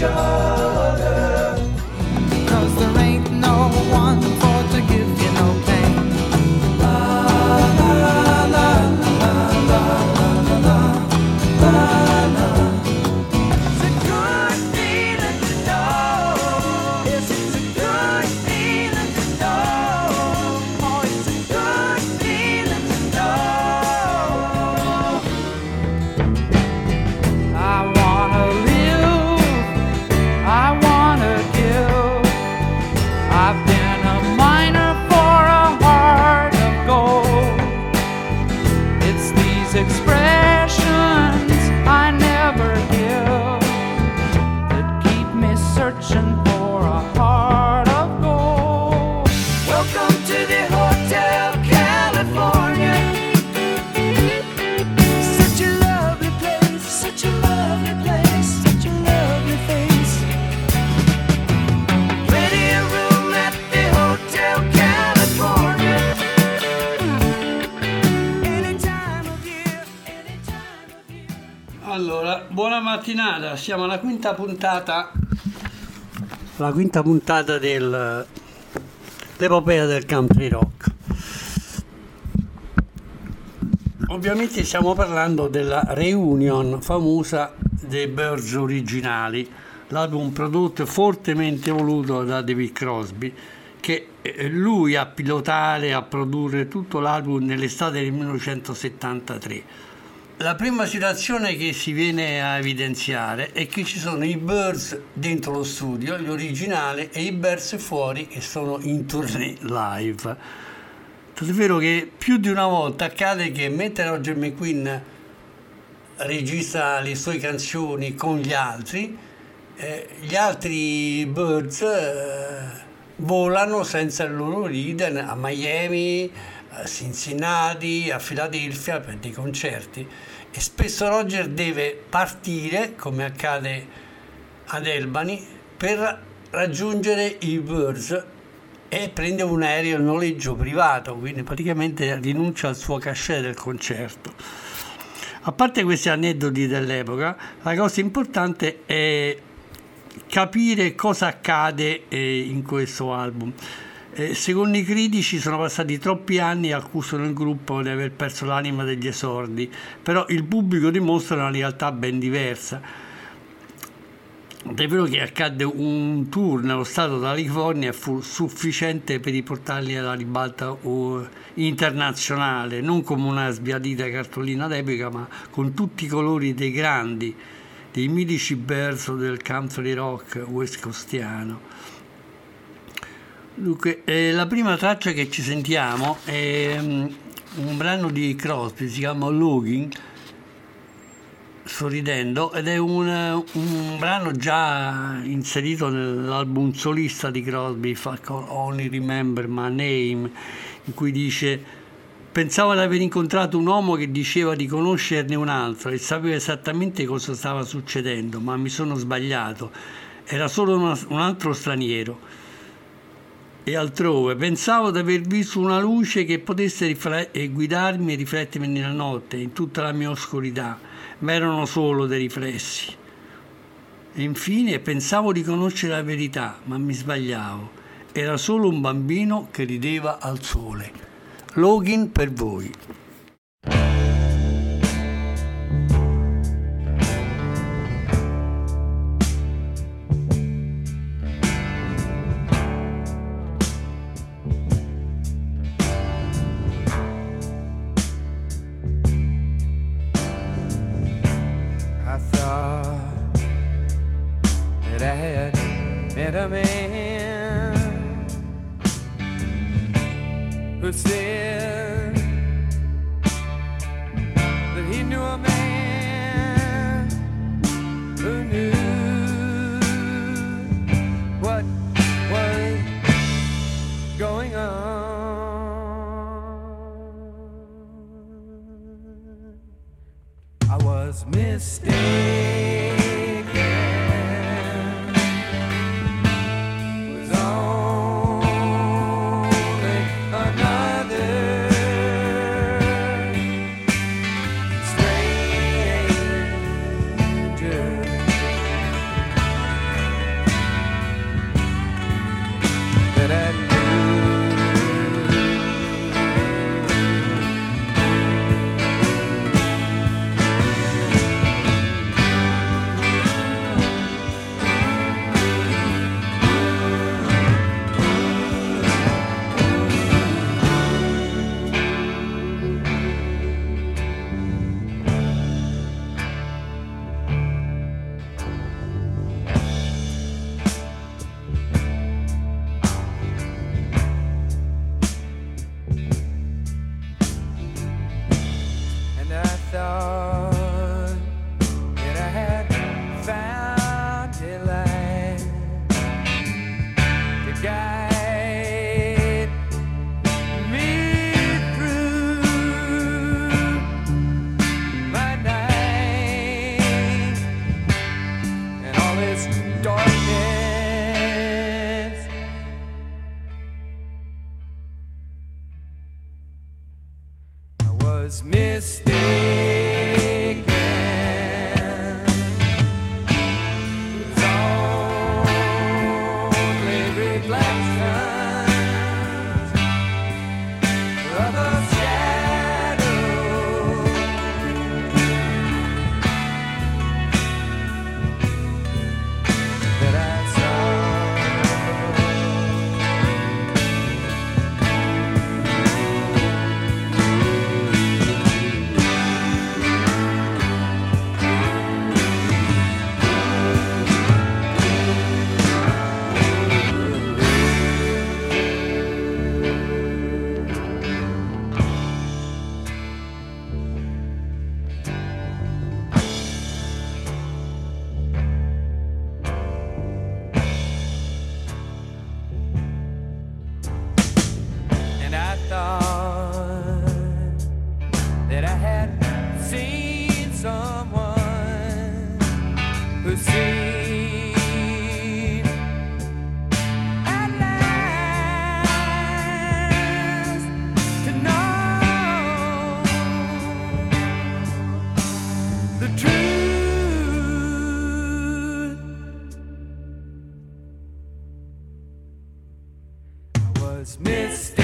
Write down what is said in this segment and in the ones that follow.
about mattinata, siamo alla quinta puntata. La quinta puntata dell'epopea del country rock. Ovviamente stiamo parlando della reunion famosa dei Birds originali, l'album prodotto fortemente voluto da David Crosby, che eh, lui a pilotare, a produrre tutto l'album nell'estate del 1973. La prima situazione che si viene a evidenziare è che ci sono i Birds dentro lo studio, gli originali, e i Birds fuori che sono in tournée live. Tanto è vero che più di una volta accade che mentre Roger McQueen registra le sue canzoni con gli altri, eh, gli altri Birds eh, volano senza il loro leader a Miami, a Cincinnati, a Filadelfia per dei concerti e spesso Roger deve partire, come accade ad Albany, per raggiungere i Birds e prende un aereo a noleggio privato, quindi praticamente rinuncia al suo cachet del concerto. A parte questi aneddoti dell'epoca, la cosa importante è capire cosa accade eh, in questo album. Eh, secondo i critici sono passati troppi anni e accusano il gruppo di aver perso l'anima degli esordi, però il pubblico dimostra una realtà ben diversa. È vero che accadde un tour nello stato della California e fu sufficiente per riportarli alla ribalta uh, internazionale, non come una sbiadita cartolina d'epoca, ma con tutti i colori dei grandi, dei mitici verso del country rock west costiano. Dunque, eh, la prima traccia che ci sentiamo è um, un brano di Crosby, si chiama Logging, sorridendo, ed è un, un brano già inserito nell'album solista di Crosby, Only Remember My Name, in cui dice Pensavo di aver incontrato un uomo che diceva di conoscerne un altro e sapeva esattamente cosa stava succedendo, ma mi sono sbagliato. Era solo una- un altro straniero e altrove. Pensavo di aver visto una luce che potesse rifle- e guidarmi e riflettermi nella notte, in tutta la mia oscurità, ma erano solo dei riflessi. E infine pensavo di conoscere la verità, ma mi sbagliavo. Era solo un bambino che rideva al sole. Login per voi. I thought that I had met a man who said was I was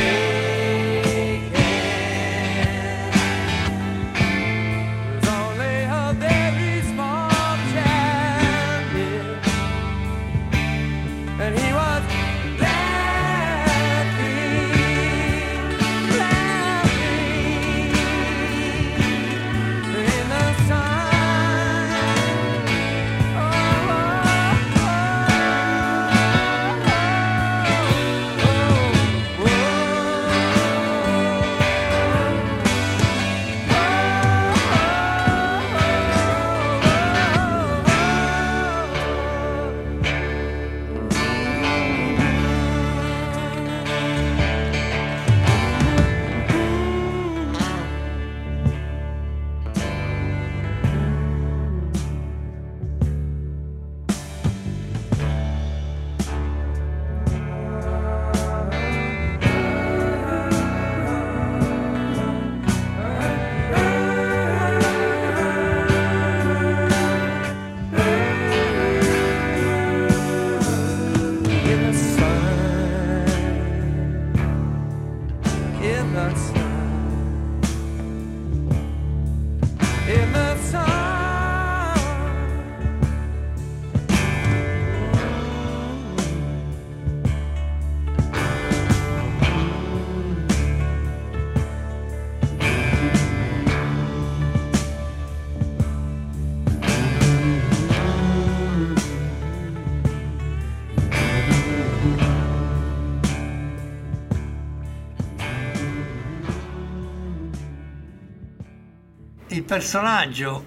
personaggio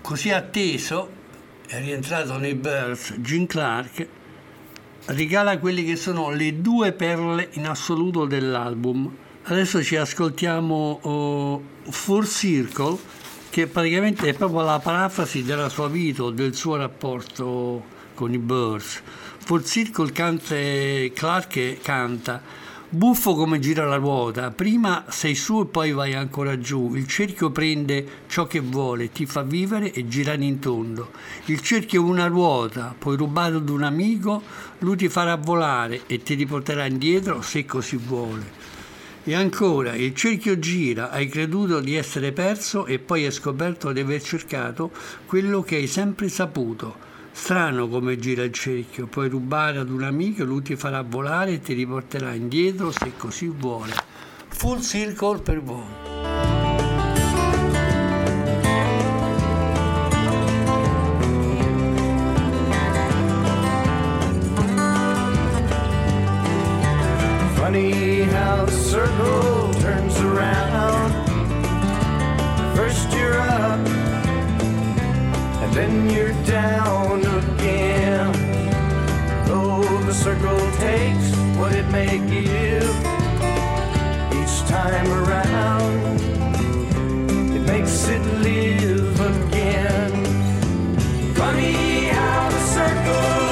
così atteso è rientrato nei Birds, Gene Clark, regala quelle che sono le due perle in assoluto dell'album. Adesso ci ascoltiamo oh, Full Circle, che praticamente è proprio la parafrasi della sua vita o del suo rapporto con i Birds. Full Circle canta, Clark canta Buffo come gira la ruota, prima sei su e poi vai ancora giù, il cerchio prende ciò che vuole, ti fa vivere e girare in tondo. Il cerchio è una ruota, puoi rubarlo ad un amico, lui ti farà volare e ti riporterà indietro se così vuole. E ancora, il cerchio gira, hai creduto di essere perso e poi hai scoperto di aver cercato quello che hai sempre saputo. Strano come gira il cerchio, puoi rubare ad un amico, lui ti farà volare e ti riporterà indietro se così vuole. Full circle per voi. Funny how the circle turns around. First you're up, then you're down again. Though the circle takes what it may give, each time around, it makes it live again. Funny how the circle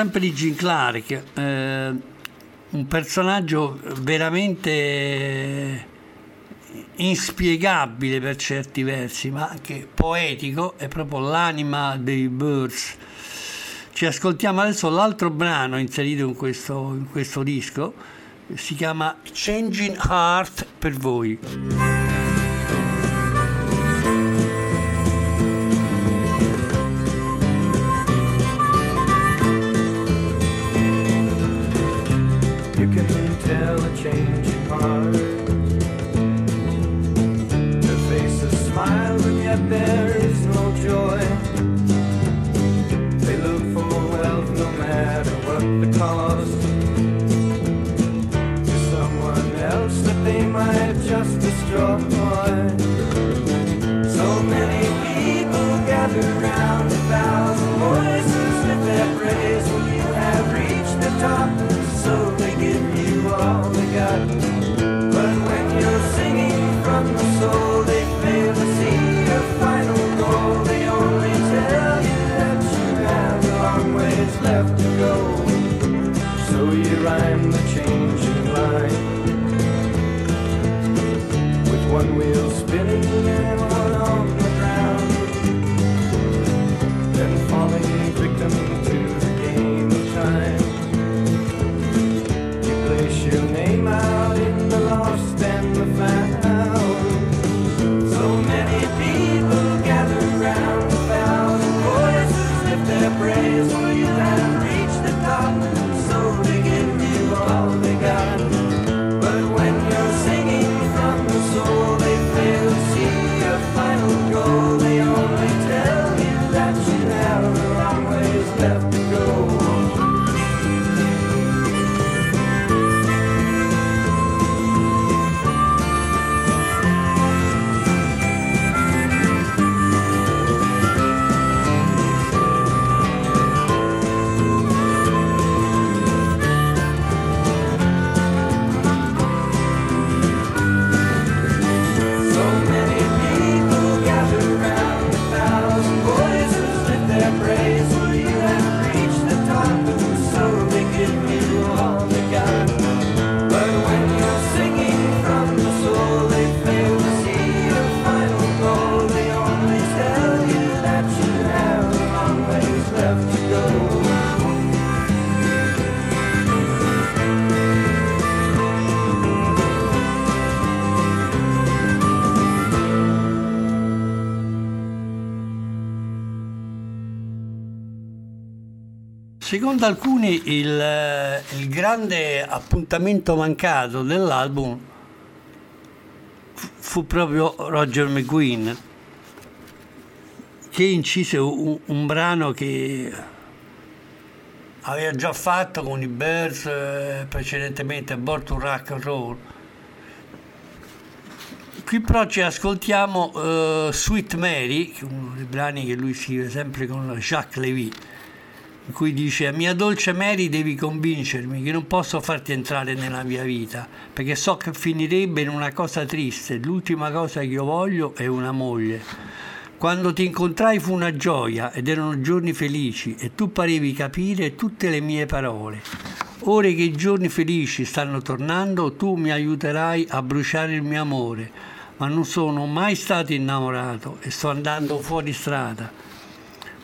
sempre di Jim Clark, eh, un personaggio veramente inspiegabile per certi versi, ma anche poetico, è proprio l'anima dei Birds. Ci ascoltiamo adesso l'altro brano inserito in questo, in questo disco, si chiama Changing Heart per voi. Secondo alcuni il, eh, il grande appuntamento mancato dell'album fu- proprio Roger McGuinn che incise un, un brano che aveva già fatto con i Bears eh, precedentemente Born to Rock and Roll. Qui però ci ascoltiamo eh, Sweet Mary uno dei brani che lui scrive sempre con Jacques Levy in cui dice mia dolce Mary devi convincermi che non posso farti entrare nella mia vita perché so che finirebbe in una cosa triste l'ultima cosa che io voglio è una moglie quando ti incontrai fu una gioia ed erano giorni felici e tu parevi capire tutte le mie parole. Ora che i giorni felici stanno tornando, tu mi aiuterai a bruciare il mio amore, ma non sono mai stato innamorato e sto andando fuori strada.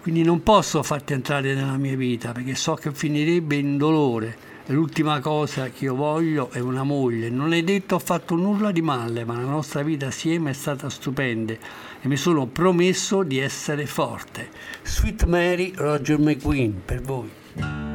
Quindi non posso farti entrare nella mia vita perché so che finirebbe in dolore. L'ultima cosa che io voglio è una moglie. Non è detto ho fatto nulla di male, ma la nostra vita assieme è stata stupenda e mi sono promesso di essere forte. Sweet Mary Roger McQueen per voi.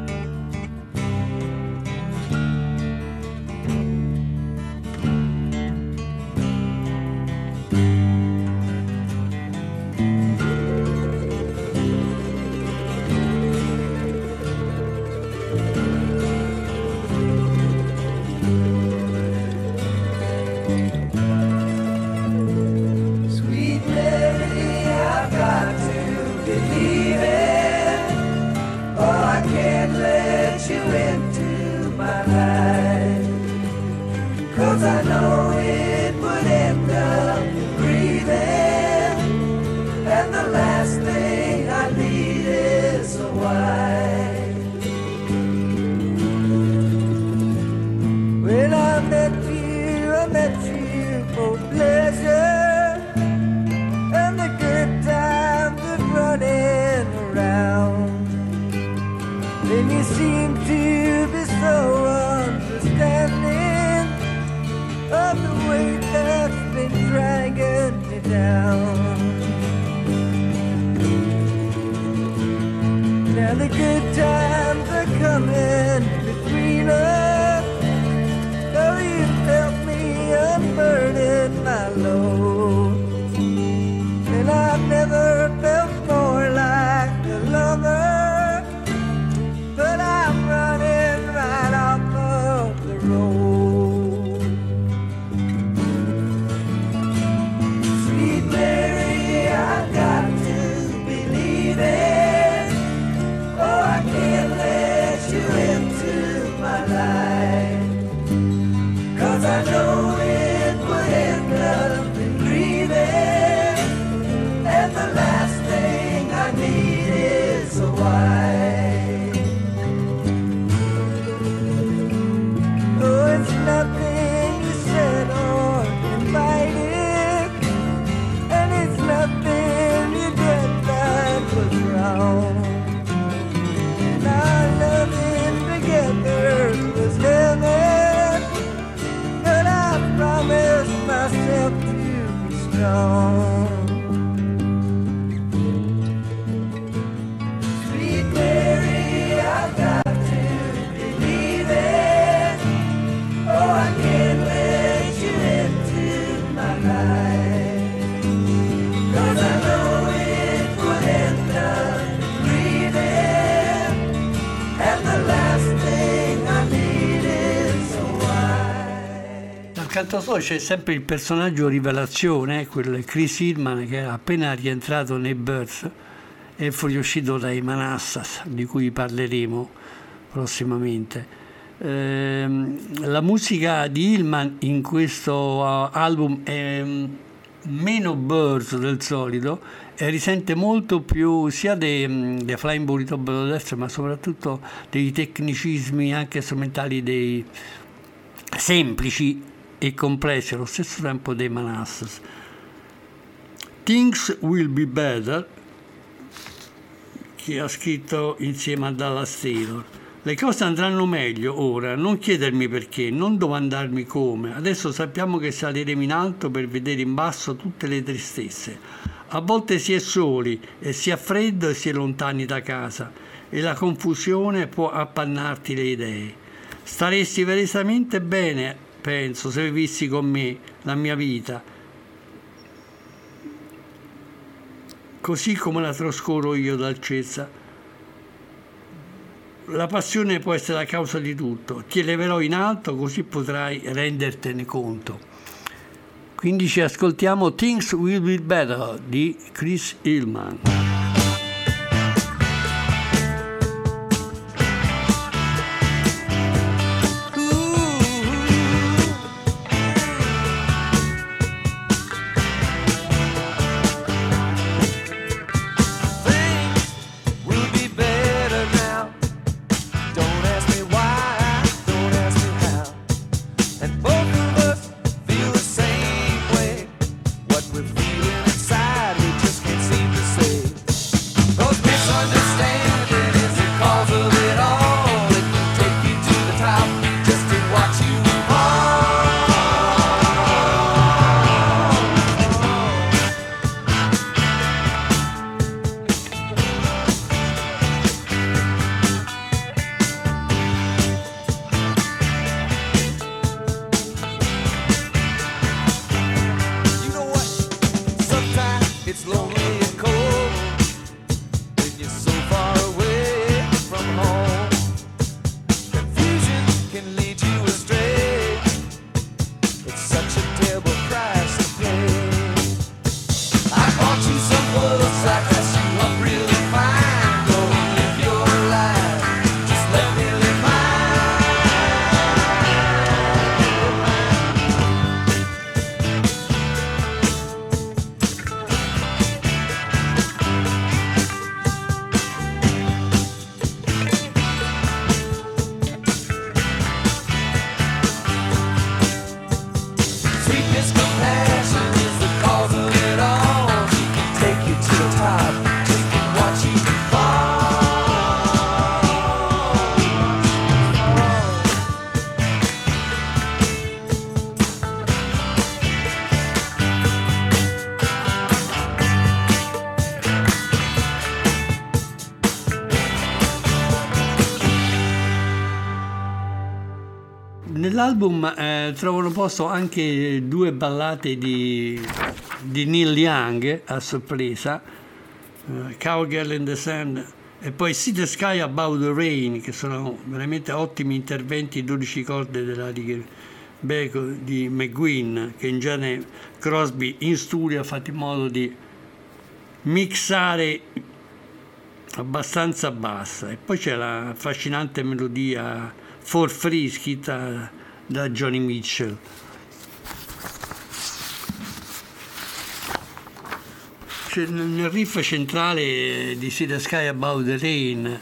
Dal cantautore c'è sempre il personaggio rivelazione, quel Chris Hillman che è appena rientrato nei Birds e fuoriuscito dai Manassas, di cui parleremo prossimamente. Ehm, la musica di Hillman in questo uh, album è mm, meno Birds del solito e risente molto più sia dei, mm, dei Flying Burrito Destro ma soprattutto dei tecnicismi anche strumentali dei semplici e complessi allo stesso tempo dei Manassas. Things Will Be Better, che ha scritto insieme a Dallas Taylor. Le cose andranno meglio ora, non chiedermi perché, non domandarmi come. Adesso sappiamo che saliremo in alto per vedere in basso tutte le tristezze. A volte si è soli e si ha freddo e si è lontani da casa. e la confusione può appannarti le idee. Staresti verisamente bene, penso, se vivissi con me la mia vita, così come la trascorro io dal Cessa. La passione può essere la causa di tutto, ti eleverò in alto così potrai rendertene conto. Quindi ci ascoltiamo Things Will Be Better di Chris Hillman. Nell'album eh, trovano posto anche due ballate di, di Neil Young a sorpresa, eh, Cowgirl in the Sun e poi See the Sky Above the Rain, che sono veramente ottimi interventi 12 corde della Beco, di McGuinn, che in genere Crosby in studio ha fatto in modo di mixare abbastanza bassa. E poi c'è la affascinante melodia For Free scritta da Johnny Mitchell. C'è nel riff centrale di See the Sky Above the Rain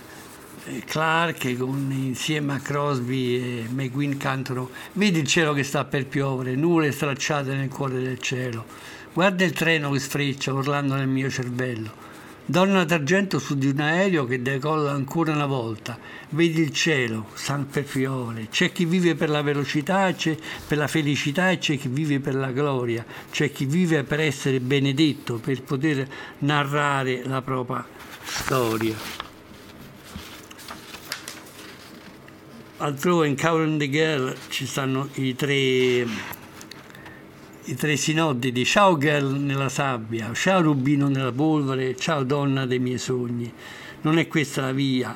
eh, Clark con- insieme a Crosby e McQueen cantano Vedi il cielo che sta per piovere, nuvole stracciate nel cuore del cielo. Guarda il treno che sfreccia urlando nel mio cervello. Donna d'argento su di un aereo che decolla ancora una volta. Vedi il cielo, San per piovere. C'è chi vive per la velocità, c'è per la felicità e c'è chi vive per la gloria. C'è chi vive per essere benedetto, per poter narrare la propria storia. Altrove in Coward the Girl ci stanno i tre, i tre sinodidi. Ciao girl nella sabbia, ciao rubino nella polvere, ciao donna dei miei sogni. Non è questa la via,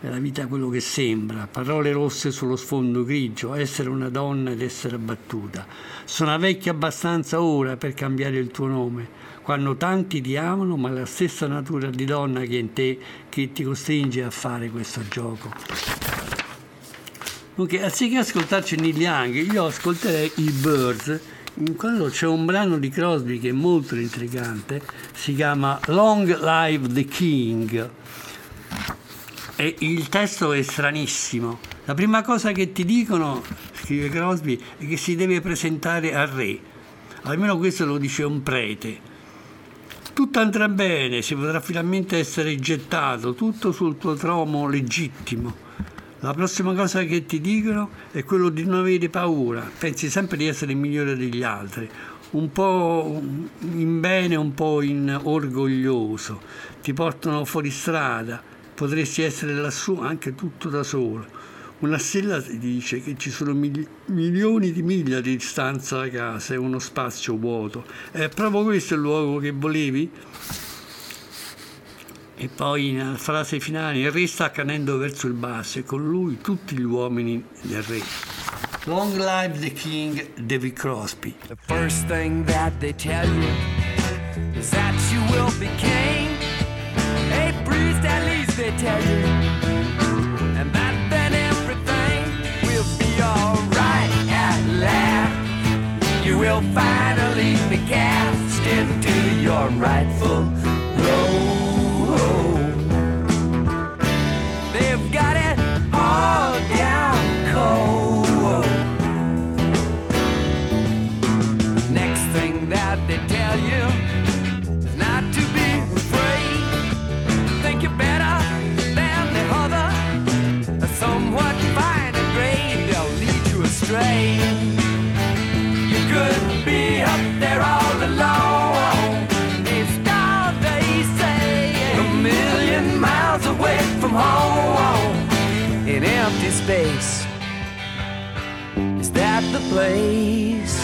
è la vita quello che sembra. Parole rosse sullo sfondo grigio, essere una donna ed essere abbattuta. Sono vecchia abbastanza ora per cambiare il tuo nome. Quando tanti ti amano, ma la stessa natura di donna che è in te che ti costringe a fare questo gioco. Dunque, anziché ascoltarci Neil Young, io ascolterei i Birds, in quello c'è un brano di Crosby che è molto intrigante, si chiama Long Live the King. E il testo è stranissimo. La prima cosa che ti dicono, scrive Crosby, è che si deve presentare al re. Almeno questo lo dice un prete. Tutto andrà bene, si potrà finalmente essere gettato, tutto sul tuo trono legittimo. La prossima cosa che ti dicono è quello di non avere paura, pensi sempre di essere migliore degli altri, un po' in bene, un po' in orgoglioso, ti portano fuori strada, potresti essere lassù anche tutto da solo. Una stella dice che ci sono mili- milioni di miglia di distanza da casa e uno spazio vuoto. È proprio questo il luogo che volevi? E poi nella frase finale, il re sta cadendo verso il basso e con lui tutti gli uomini del re. Long live the king David Crosby. The first thing that they tell you is that you will be king. Hey, priest, at least they tell you. And that then everything will be alright at last. You will finally be cast into your rightful space. Is that the place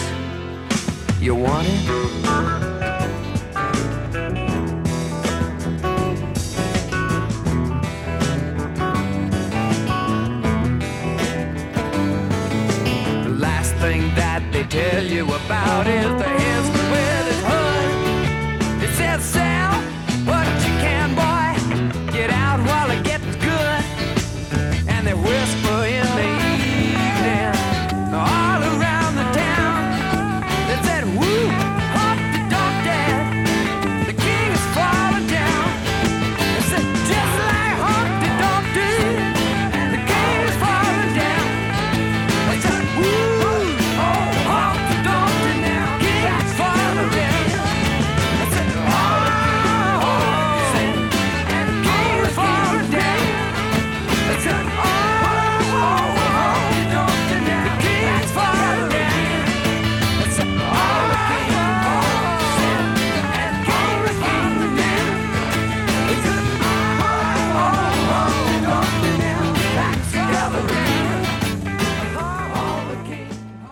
you want it? The last thing that they tell you about is the instant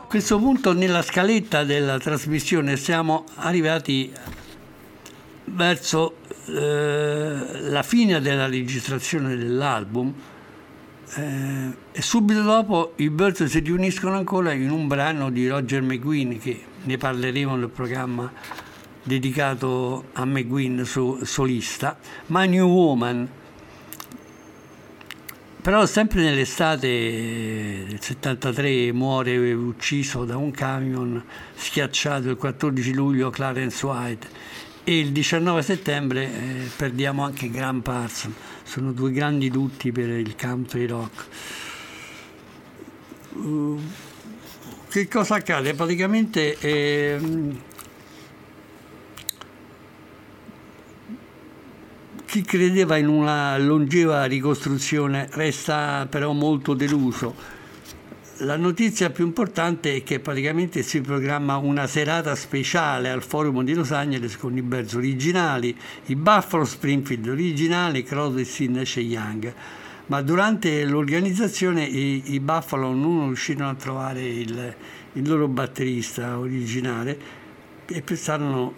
questo punto nella scaletta della trasmissione siamo arrivati verso eh, la fine della registrazione dell'album eh, e subito dopo i Birds si riuniscono ancora in un brano di Roger McGuinn che ne parleremo nel programma dedicato a McGuinn su, solista, My New Woman. Però sempre nell'estate del 73 muore ucciso da un camion schiacciato il 14 luglio Clarence White e il 19 settembre eh, perdiamo anche Graham Parsons. Sono due grandi lutti per il country rock. Uh, che cosa accade? Praticamente ehm, chi credeva in una longeva ricostruzione resta però molto deluso. La notizia più importante è che praticamente si programma una serata speciale al Forum di Los Angeles con i Birds originali, i Buffalo Springfield originali, Crosby, Stills e Young. Ma durante l'organizzazione i, i Buffalo non riuscirono a trovare il, il loro batterista originale e pensarono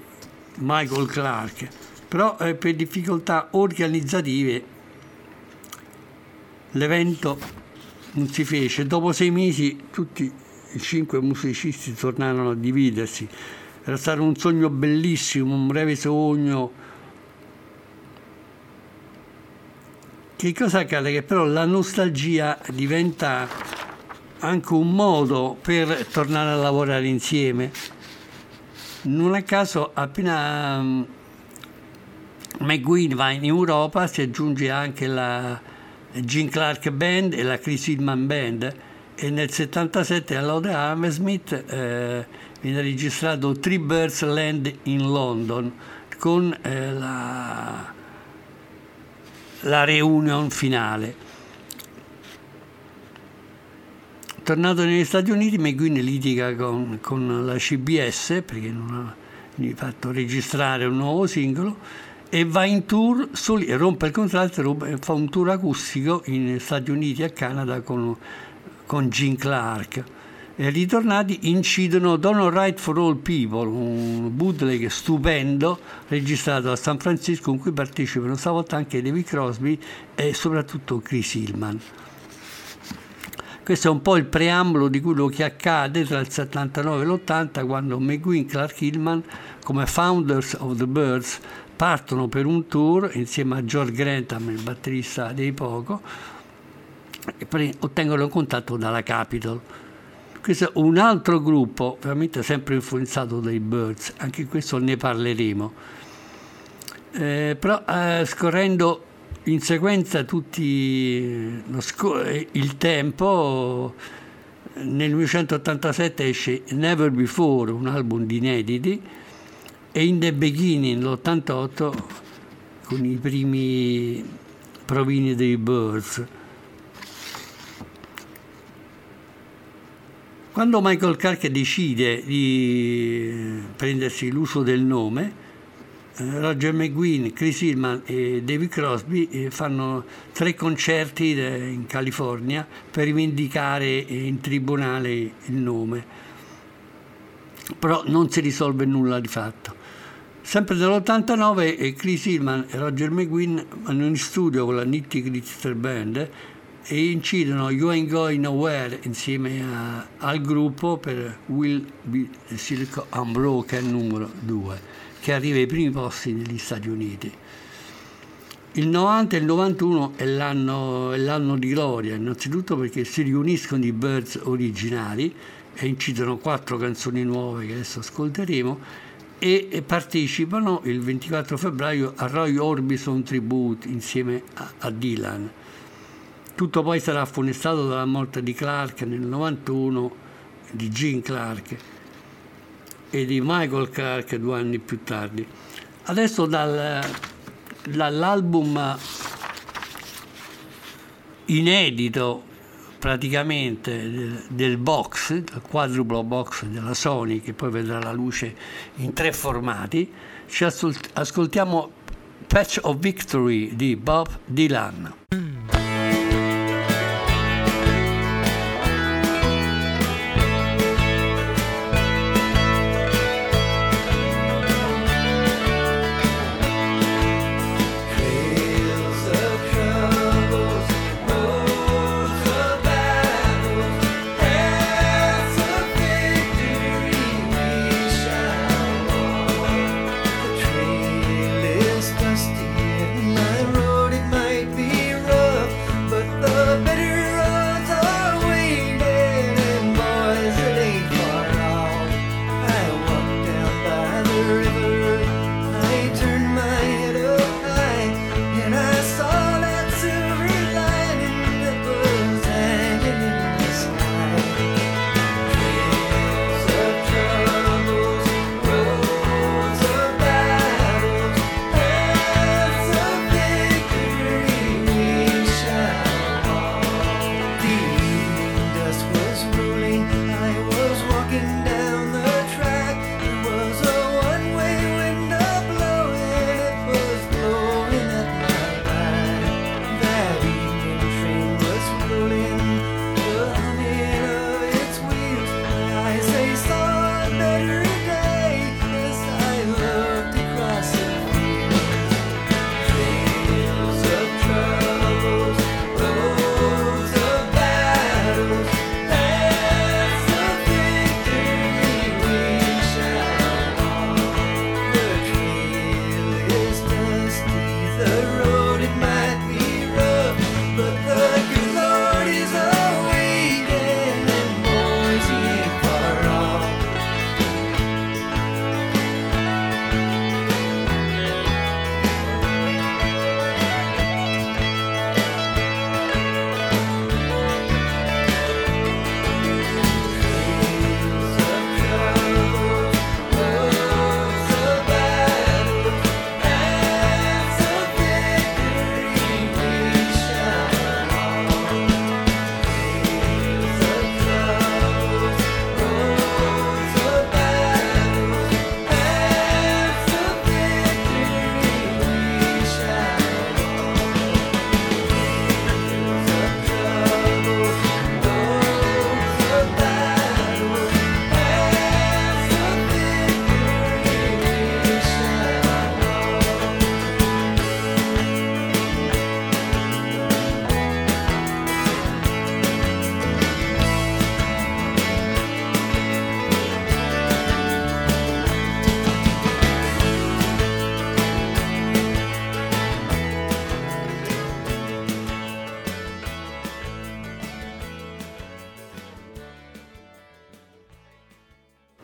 Michael Clark. Però eh, per difficoltà organizzative l'evento non si fece. Dopo sei mesi tutti i cinque musicisti tornarono a dividersi. Era stato un sogno bellissimo, un breve sogno. Che cosa accade? Che però la nostalgia diventa anche un modo per tornare a lavorare insieme. Non a caso appena um, McGuinn va in Europa si aggiunge anche la Gene Clark Band e la Chris Hillman Band e nel 77 all'Ode Hammersmith eh, viene registrato Three Birds Land in London con eh, la, la reunion finale. Tornato negli Stati Uniti, McGuinn litiga con, con la CBS perché non ha fatto registrare un nuovo singolo e va in tour, soli- rompe il contratto e fa un tour acustico in Stati Uniti e Canada con, con Gene Clark. E ritornati incidono Don't Right for All People, un bootleg stupendo registrato a San Francisco in cui partecipano stavolta anche David Crosby e soprattutto Chris Hillman. Questo è un po' il preambolo di quello che accade tra il 79 e l'80 quando McGuinn e Clark Hillman come founders of the Birds partono per un tour insieme a George Grantham, il batterista dei Poco, e pre- ottengono contatto dalla Capitol. Questo è un altro gruppo, veramente sempre influenzato dai Birds, anche questo ne parleremo. Eh, però eh, scorrendo in sequenza tutti lo sco- eh, il tempo, nel 1987 esce Never Before, un album di inediti, e In the Beginning, l'88, con i primi provini dei Birds. Quando Michael Clark decide di prendersi l'uso del nome, eh, Roger McGuinn, Chris Hillman e David Crosby eh, fanno tre concerti eh, in California per rivendicare in tribunale il nome, però non si risolve nulla di fatto. Sempre nell'89 eh, Chris Hillman e Roger McGuinn vanno in studio con la Nitty Gritty Band e incidono You Ain't Going Nowhere insieme a- al gruppo per Will Be Silk Unbroken numero 2 che arriva ai primi posti negli Stati Uniti. Il 90 e il 91 è l'anno, è l'anno di gloria, innanzitutto perché si riuniscono i Birds originali e incidono quattro canzoni nuove che adesso ascolteremo e partecipano il 24 febbraio a Roy Orbison Tribute insieme a, a Dylan. Tutto poi sarà funestato dalla morte di Clark nel 91, di Gene Clark e di Michael Clark due anni più tardi. Adesso dal- dall'album inedito praticamente del, del box, del quadruplo box della Sony che poi vedrà la luce in tre formati, ci ascolt- ascoltiamo Patch of Victory di Bob Dylan.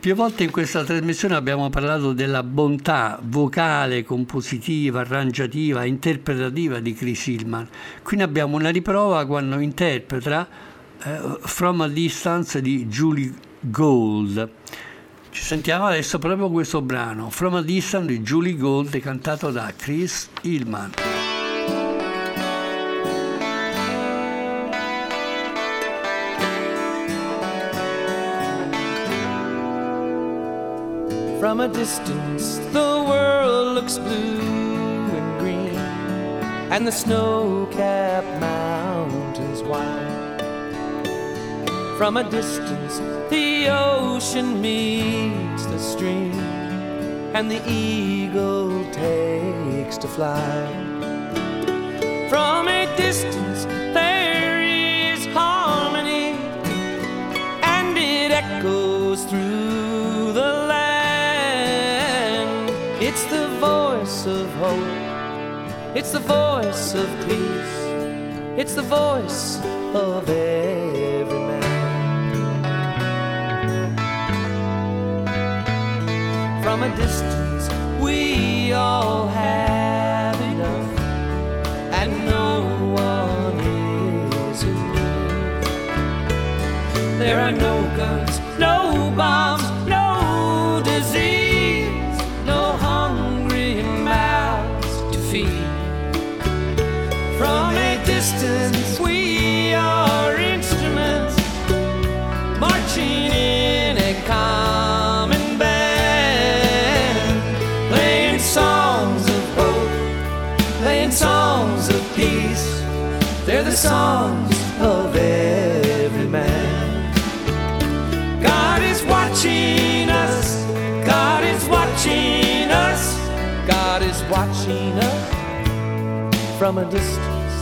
Più volte in questa trasmissione abbiamo parlato della bontà vocale, compositiva, arrangiativa, interpretativa di Chris Hillman. Qui ne abbiamo una riprova quando interpreta eh, From a Distance di Julie Gold. Ci sentiamo adesso proprio questo brano, From a Distance di Julie Gold, cantato da Chris Hillman. From a distance, the world looks blue and green, and the snow capped mountains white. From a distance, the ocean meets the stream, and the eagle takes to fly. From a distance, there is harmony, and it echoes through it's the voice of peace, it's the voice of every man. From a distance, we all have enough, and no one is need. There are no guns, no bombs, songs of every man. God is watching us. God is watching us. God is watching us from a distance.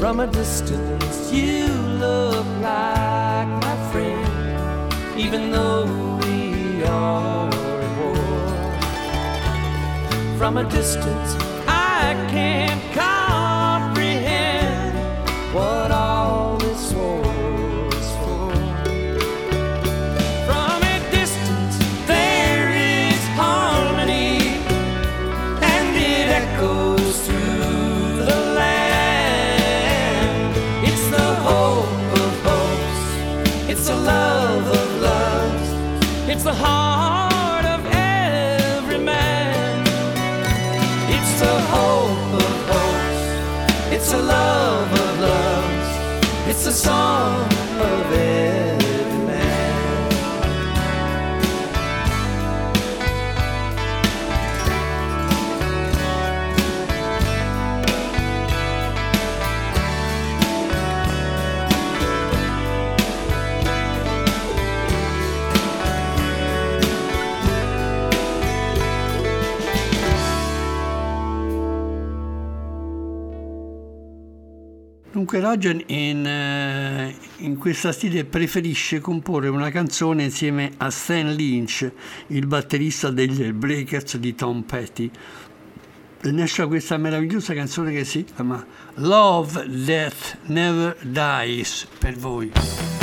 From a distance, you look like my friend, even though From a distance, Dunque Roger in, eh, in questa stile preferisce comporre una canzone insieme a Stan Lynch, il batterista degli Breakers di Tom Petty. E ne esce questa meravigliosa canzone che si chiama Love Death Never Dies per voi.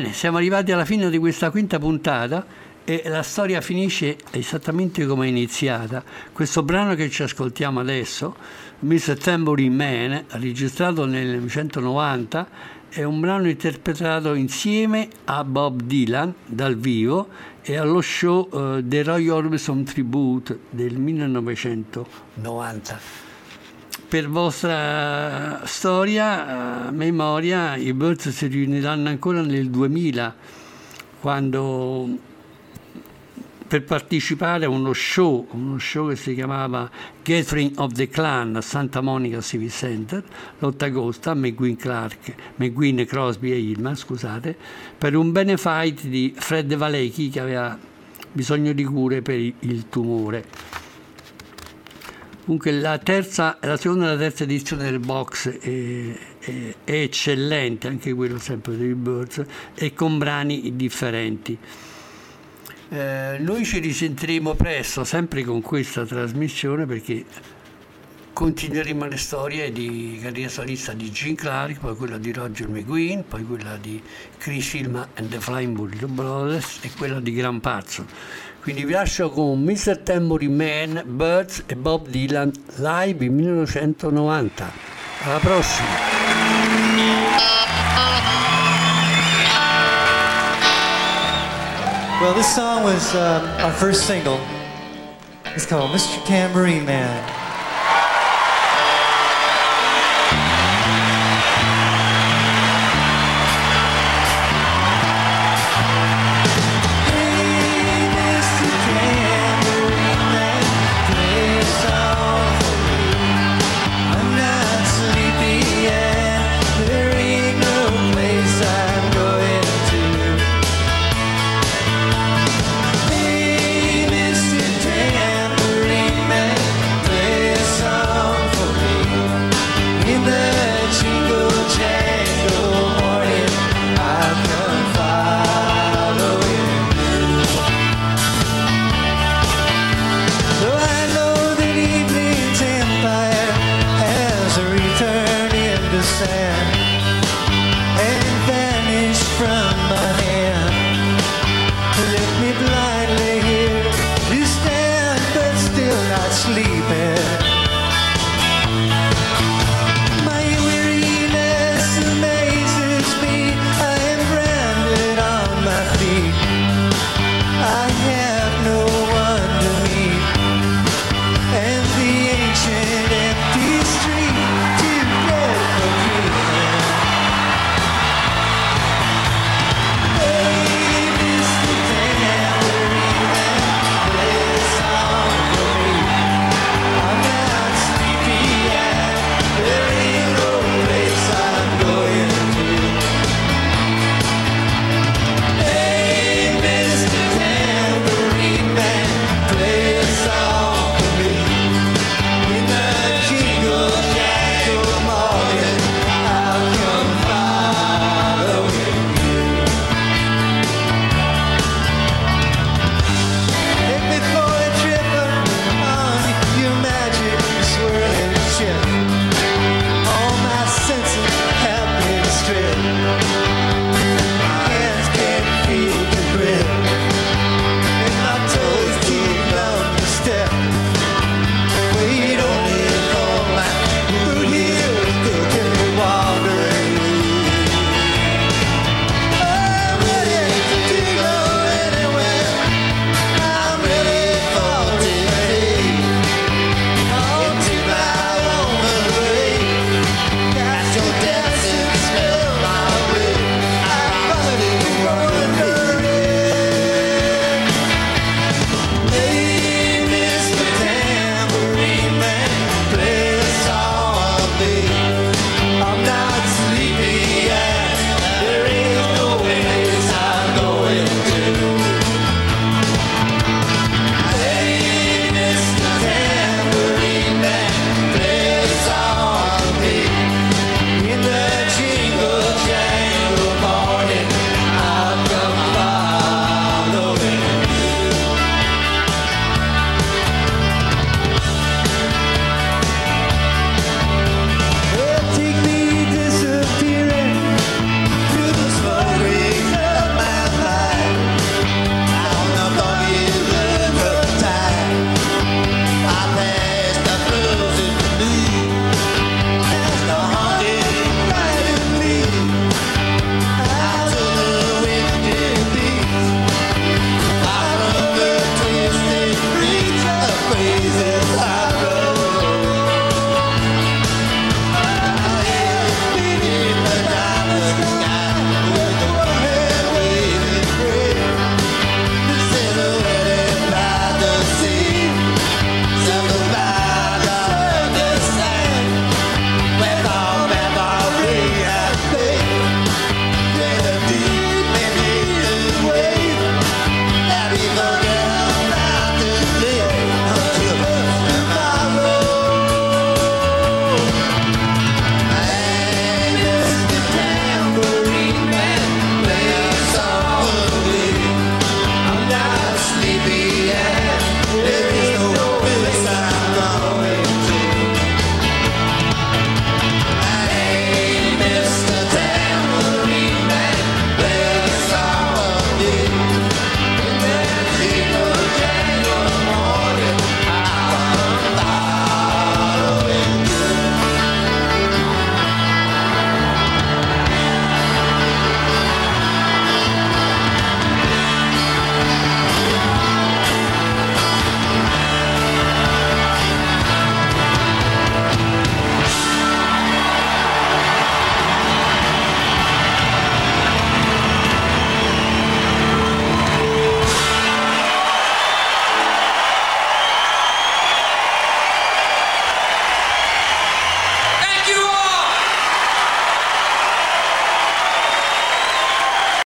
Bene, siamo arrivati alla fine di questa quinta puntata e la storia finisce esattamente come è iniziata. Questo brano che ci ascoltiamo adesso, Mr. Tambourine Man, registrato nel 1990, è un brano interpretato insieme a Bob Dylan dal vivo e allo show eh, The Roy Orbison Tribute del 1990 per vostra storia, eh, memoria, i Birds si riuniranno ancora nel 2000, quando per partecipare a uno show, uno show che si chiamava Gathering of the Clan a Santa Monica Civic Center, l'8 agosto a McGuinn Clark, McGuinn, Crosby e Hillman, scusate, per un benefight di Fred Valecchi che aveva bisogno di cure per il tumore. Comunque la, terza, la seconda e la terza edizione del box è, è- è eccellente, anche quello sempre dei Birds, e con brani differenti. Eh, noi ci risentiremo presto, sempre con questa trasmissione, perché continueremo le storie di carriera solista di Gene Clark, poi quella di Roger McGuinn, poi quella di Chris Hillman and the Flying Burrito Brothers e quella di Gran Pazzo. Quindi vi lascio con Mr. Tambourine Man, Birds e Bob Dylan live in 1990. Alla prossima! Well, this song was um, our first single. It's called Mr. Tambourine Man.